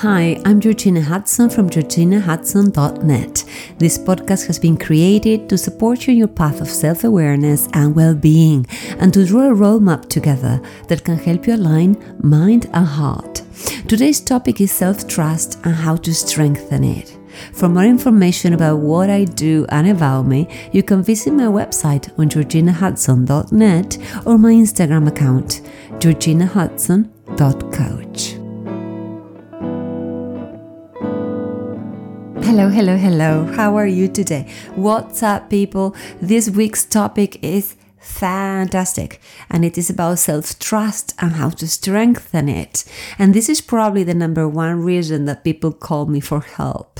Hi, I'm Georgina Hudson from georginahudson.net. This podcast has been created to support you in your path of self awareness and well being, and to draw a roadmap together that can help you align mind and heart. Today's topic is self trust and how to strengthen it. For more information about what I do and about me, you can visit my website on georginahudson.net or my Instagram account, georginahudson.coach. Hello, hello, hello. How are you today? What's up, people? This week's topic is fantastic and it is about self trust and how to strengthen it. And this is probably the number one reason that people call me for help.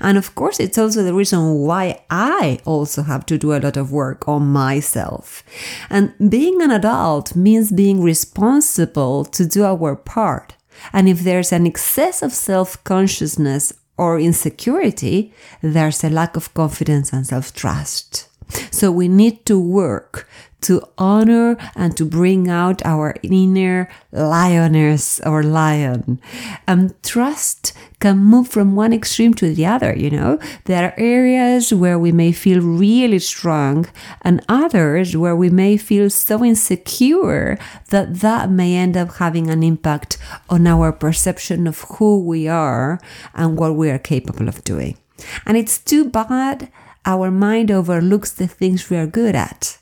And of course, it's also the reason why I also have to do a lot of work on myself. And being an adult means being responsible to do our part. And if there's an excess of self consciousness or insecurity, there's a lack of confidence and self trust. So we need to work to honor and to bring out our inner lioness or lion. And trust can move from one extreme to the other, you know. There are areas where we may feel really strong and others where we may feel so insecure that that may end up having an impact on our perception of who we are and what we are capable of doing. And it's too bad our mind overlooks the things we are good at.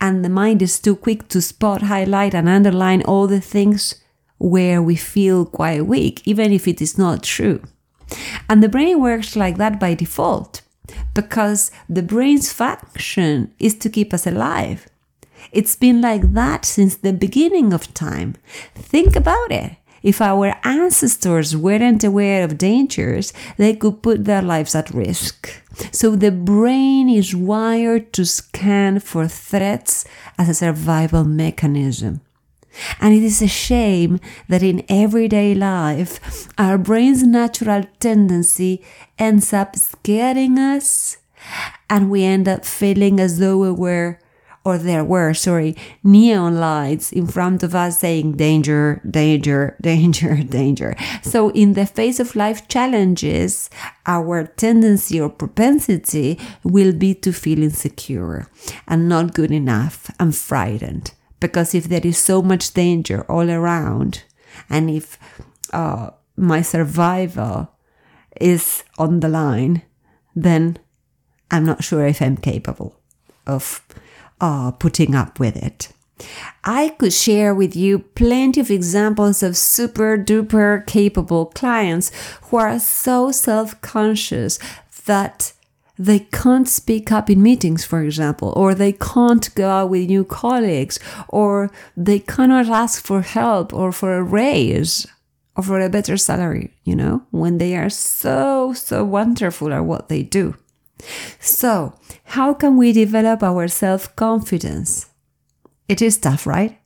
And the mind is too quick to spot, highlight, and underline all the things where we feel quite weak, even if it is not true. And the brain works like that by default because the brain's function is to keep us alive. It's been like that since the beginning of time. Think about it. If our ancestors weren't aware of dangers, they could put their lives at risk. So the brain is wired to scan for threats as a survival mechanism. And it is a shame that in everyday life, our brain's natural tendency ends up scaring us, and we end up feeling as though we were or there were, sorry, neon lights in front of us saying danger, danger, danger, danger. So in the face of life challenges, our tendency or propensity will be to feel insecure and not good enough and frightened. Because if there is so much danger all around, and if uh, my survival is on the line, then I'm not sure if I'm capable of uh, putting up with it. I could share with you plenty of examples of super duper capable clients who are so self conscious that they can't speak up in meetings, for example, or they can't go out with new colleagues, or they cannot ask for help or for a raise or for a better salary, you know, when they are so, so wonderful at what they do. So, how can we develop our self confidence? It is tough, right?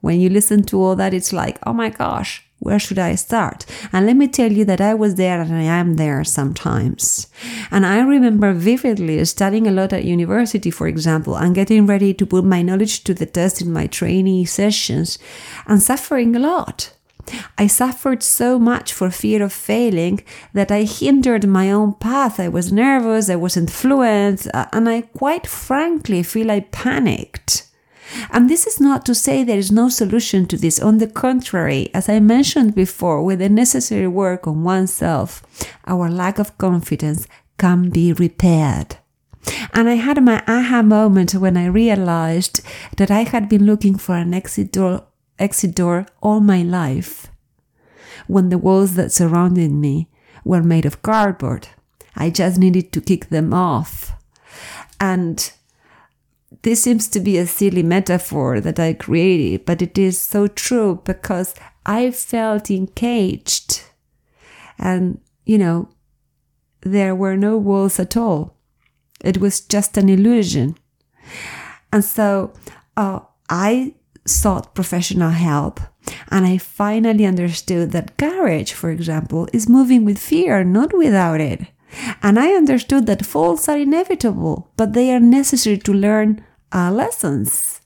When you listen to all that, it's like, oh my gosh, where should I start? And let me tell you that I was there and I am there sometimes. And I remember vividly studying a lot at university, for example, and getting ready to put my knowledge to the test in my trainee sessions and suffering a lot. I suffered so much for fear of failing that I hindered my own path. I was nervous, I wasn't fluent, uh, and I quite frankly feel I panicked. And this is not to say there is no solution to this. On the contrary, as I mentioned before, with the necessary work on oneself, our lack of confidence can be repaired. And I had my aha moment when I realized that I had been looking for an exit door exit door all my life when the walls that surrounded me were made of cardboard. I just needed to kick them off. And this seems to be a silly metaphor that I created, but it is so true because I felt encaged. And, you know, there were no walls at all. It was just an illusion. And so uh, I sought professional help. And I finally understood that courage, for example, is moving with fear, not without it. And I understood that falls are inevitable, but they are necessary to learn our lessons.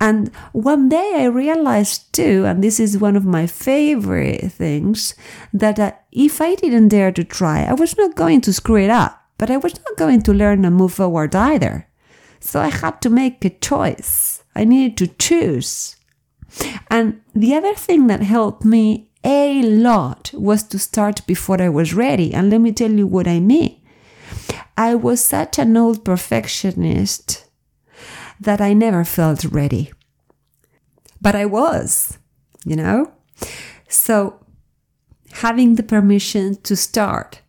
And one day I realized too, and this is one of my favorite things, that uh, if I didn't dare to try, I was not going to screw it up, but I was not going to learn and move forward either. So I had to make a choice. I needed to choose. And the other thing that helped me a lot was to start before I was ready. And let me tell you what I mean. I was such an old perfectionist that I never felt ready. But I was, you know? So having the permission to start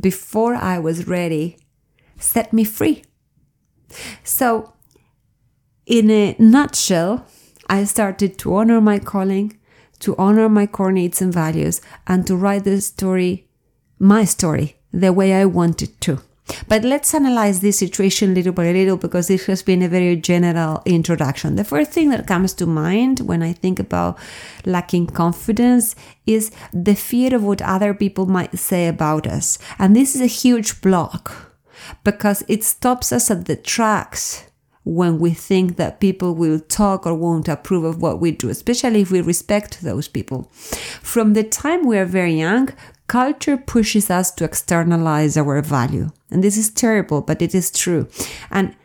before I was ready set me free. So, in a nutshell, I started to honor my calling, to honor my core needs and values, and to write the story, my story, the way I wanted to. But let's analyze this situation little by little because this has been a very general introduction. The first thing that comes to mind when I think about lacking confidence is the fear of what other people might say about us. And this is a huge block because it stops us at the tracks when we think that people will talk or won't approve of what we do, especially if we respect those people. From the time we are very young, Culture pushes us to externalize our value. And this is terrible, but it is true. And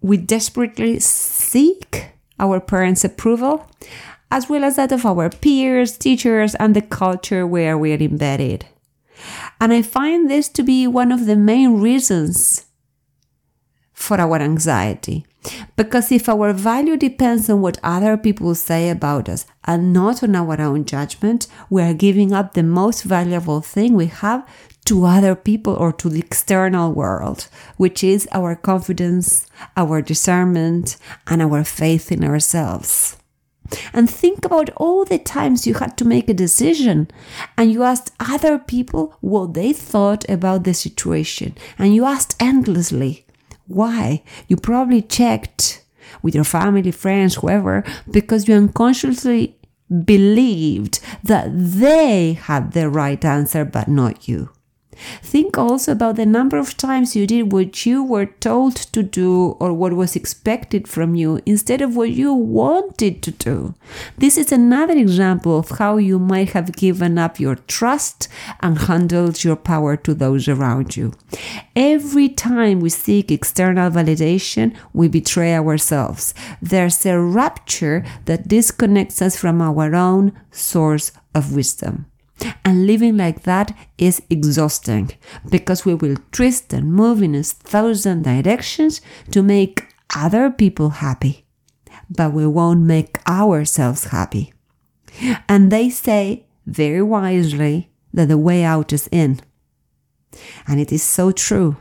we desperately seek our parents' approval, as well as that of our peers, teachers, and the culture where we are embedded. And I find this to be one of the main reasons for our anxiety. Because if our value depends on what other people say about us and not on our own judgment, we are giving up the most valuable thing we have to other people or to the external world, which is our confidence, our discernment, and our faith in ourselves. And think about all the times you had to make a decision and you asked other people what they thought about the situation and you asked endlessly. Why? You probably checked with your family, friends, whoever, because you unconsciously believed that they had the right answer, but not you. Think also about the number of times you did what you were told to do or what was expected from you instead of what you wanted to do. This is another example of how you might have given up your trust and handled your power to those around you. Every time we seek external validation, we betray ourselves. There's a rupture that disconnects us from our own source of wisdom. And living like that is exhausting because we will twist and move in a thousand directions to make other people happy, but we won't make ourselves happy. And they say very wisely that the way out is in. And it is so true.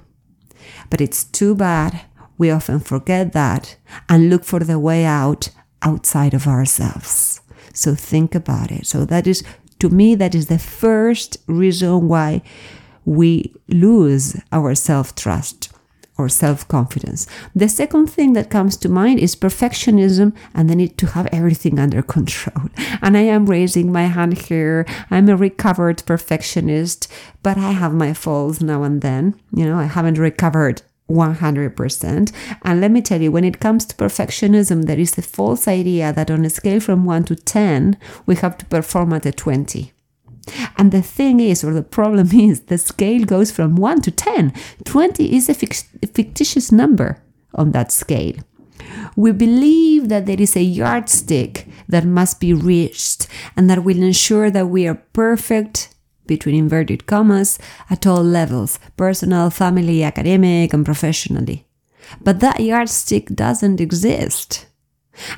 But it's too bad we often forget that and look for the way out outside of ourselves. So think about it. So that is to me, that is the first reason why we lose our self trust or self confidence. The second thing that comes to mind is perfectionism and the need to have everything under control. And I am raising my hand here. I'm a recovered perfectionist, but I have my faults now and then. You know, I haven't recovered 100%. And let me tell you, when it comes to perfectionism, there is a false idea that on a scale from 1 to 10, we have to perform at a 20. And the thing is, or the problem is, the scale goes from 1 to 10. 20 is a, fictitious number on that scale. We believe that there is a yardstick that must be reached and that will ensure that we are perfect between inverted commas, at all levels personal, family, academic, and professionally. But that yardstick doesn't exist.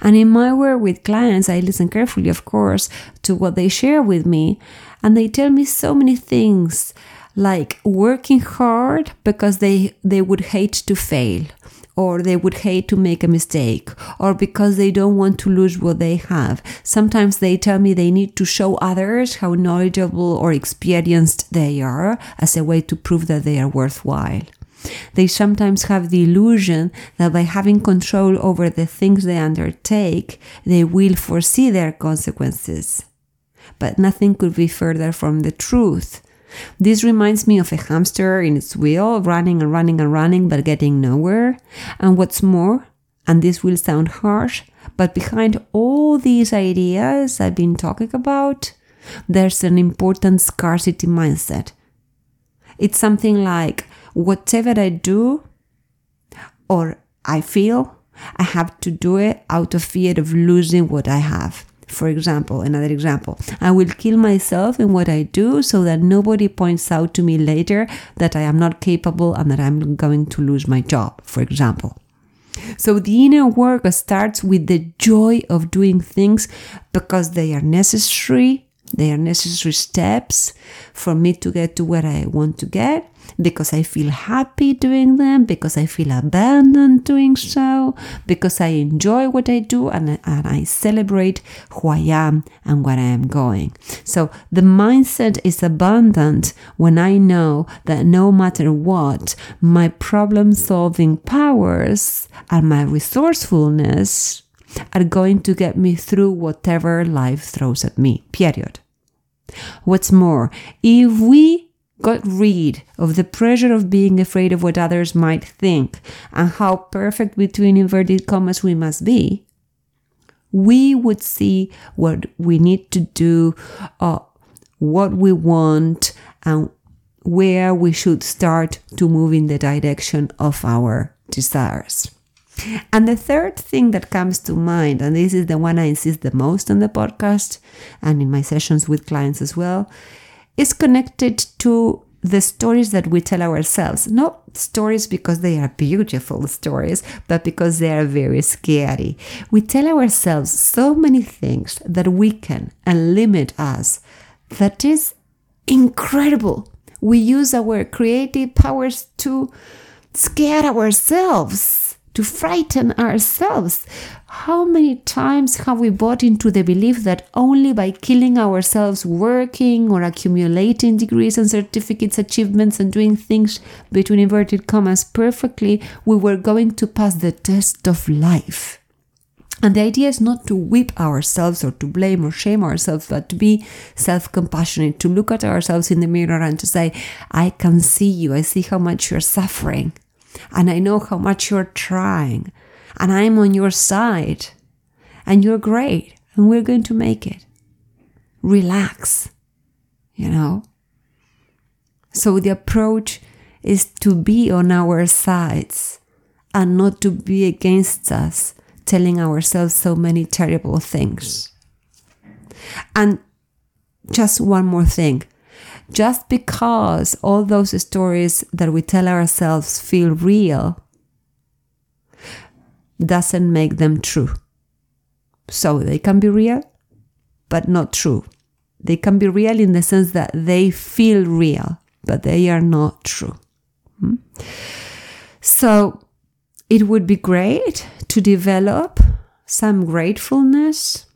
And in my work with clients, I listen carefully, of course, to what they share with me, and they tell me so many things like working hard because they, they would hate to fail, or they would hate to make a mistake, or because they don't want to lose what they have. Sometimes they tell me they need to show others how knowledgeable or experienced they are as a way to prove that they are worthwhile. They sometimes have the illusion that by having control over the things they undertake, they will foresee their consequences. But nothing could be further from the truth. This reminds me of a hamster in its wheel, running and running and running, but getting nowhere. And what's more, And this will sound harsh, but behind all these ideas I've been talking about, there's an important scarcity mindset. It's something like whatever I do or I feel, I have to do it out of fear of losing what I have. For example, another example, I will kill myself in what I do so that nobody points out to me later that I am not capable and that I'm going to lose my job, for example. So the inner work starts with the joy of doing things because they are necessary, they are necessary steps for me to get to where I want to get because I feel happy doing them, because I feel abandoned doing so, because I enjoy what I do and, and I celebrate who I am and where I am going. So the mindset is abundant when I know that no matter what, my problem solving powers and my resourcefulness are going to get me through whatever life throws at me, period. What's more, if we got rid of the pressure of being afraid of what others might think and how perfect between inverted commas we must be, we would see what we need to do, uh, what we want, and where we should start to move in the direction of our desires. And the third thing that comes to mind, and this is the one I insist the most on the podcast and in my sessions with clients as well, is connected to the stories that we tell ourselves. Not stories because they are beautiful stories, but because they are very scary. We tell ourselves so many things that weaken and limit us that is incredible. We use our creative powers to scare ourselves to frighten ourselves. How many times have we bought into the belief that only by killing ourselves working or accumulating degrees and certificates, achievements, and doing things between inverted commas perfectly, we were going to pass the test of life? And the idea is not to whip ourselves or to blame or shame ourselves, but to be self compassionate, to look at ourselves in the mirror and to say, I can see you, I see how much you're suffering. And I know how much you're trying. And I'm on your side. And you're great. And we're going to make it. Relax. You know? So the approach is to be on our sides and not to be against us, telling ourselves so many terrible things. And just one more thing just because all those stories that we tell ourselves feel real doesn't make them true. So they can be real, but not true. They can be real in the sense that they feel real, but they are not true. Hmm? So it would be great to develop some gratefulness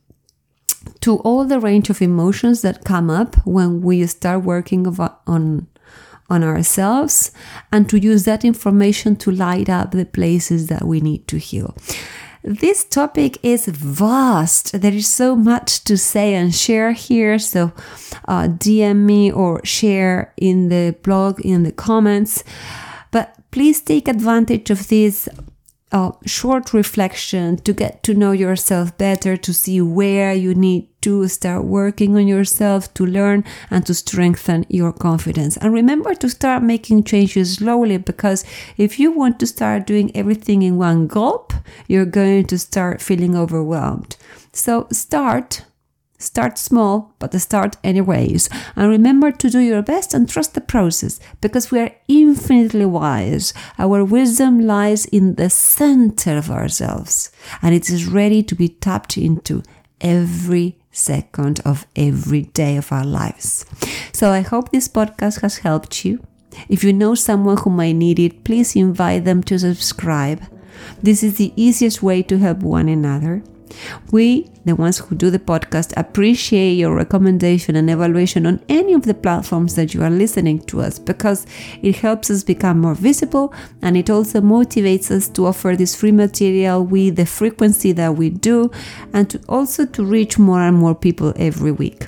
to all the range of emotions that come up when we start working on on ourselves and to use that information to light up the places that we need to heal. This topic is vast. There is so much to say and share here. So, uh, DM me or share in the blog, in the comments. But please take advantage of this a short reflection to get to know yourself better, to see where you need to start working on yourself, to learn and to strengthen your confidence. And remember to start making changes slowly because if you want to start doing everything in one gulp, you're going to start feeling overwhelmed. So start Start small, but start anyways. And remember to do your best and trust the process because we are infinitely wise. Our wisdom lies in the center of ourselves and it is ready to be tapped into every second of every day of our lives. So I hope this podcast has helped you. If you know someone who might need it, please invite them to subscribe. This is the easiest way to help one another. We, the ones who do the podcast, appreciate your recommendation and evaluation on any of the platforms that you are listening to us because it helps us become more visible and it also motivates us to offer this free material with the frequency that we do and to also to reach more and more people every week.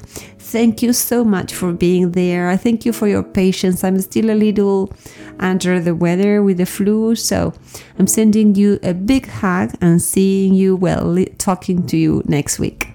Thank you so much for being there. I thank you for your patience. I'm still a little under the weather with the flu, so I'm sending you a big hug and seeing you well, talking to you next week.